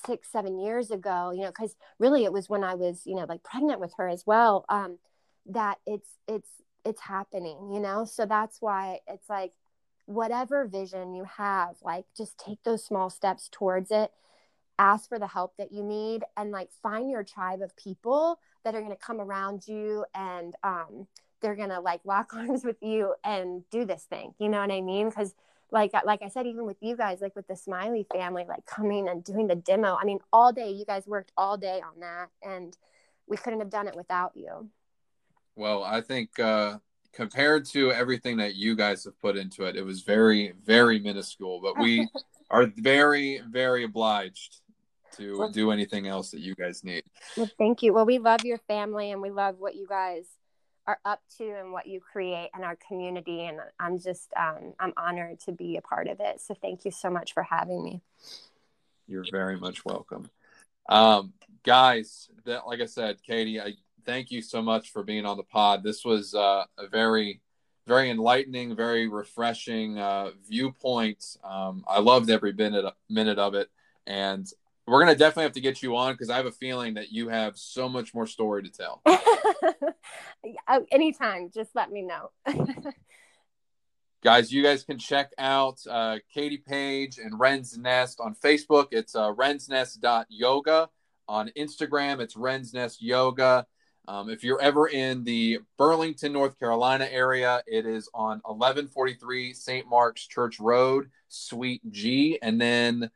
six seven years ago you know because really it was when i was you know like pregnant with her as well um, that it's it's it's happening you know? So that's why it's like whatever vision you have like just take those small steps towards it ask for the help that you need and like find your tribe of people that are going to come around you and um, they're going to like lock arms with you and do this thing you know what i mean because like like i said even with you guys like with the smiley family like coming and doing the demo i mean all day you guys worked all day on that and we couldn't have done it without you well, I think uh, compared to everything that you guys have put into it, it was very, very minuscule. But we are very, very obliged to well, do anything else that you guys need. Well, thank you. Well, we love your family and we love what you guys are up to and what you create in our community. And I'm just, um, I'm honored to be a part of it. So thank you so much for having me. You're very much welcome. Um, guys, that, like I said, Katie, I, thank you so much for being on the pod. This was uh, a very, very enlightening, very refreshing uh, viewpoint. Um, I loved every minute minute of it, and we're gonna definitely have to get you on because I have a feeling that you have so much more story to tell. Oh, anytime, just let me know. guys, you guys can check out uh, Katie Page and Wren's Nest on Facebook. It's uh, wrensnest.yoga. On Instagram, it's Wren's Nest Yoga. Um, if you're ever in the Burlington, North Carolina area, it is on 1143 St. Mark's Church Road, Suite G. And then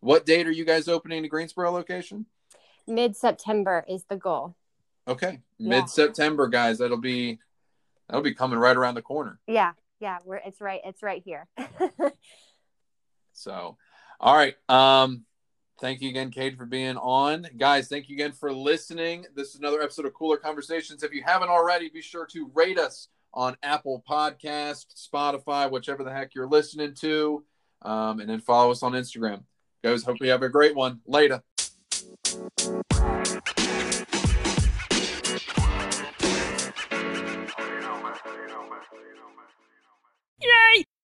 what date are you guys opening the Greensboro location? Mid September is the goal. Okay. Mid September, guys. That'll be that'll be coming right around the corner. Yeah. Yeah. We're it's right, it's right here. so all right. Um Thank you again, Kate, for being on. Guys, thank you again for listening. This is another episode of Cooler Conversations. If you haven't already, be sure to rate us on Apple Podcast, Spotify, whichever the heck you're listening to. Um, and then follow us on Instagram. Goes, hope you have a great one. Later. Yay!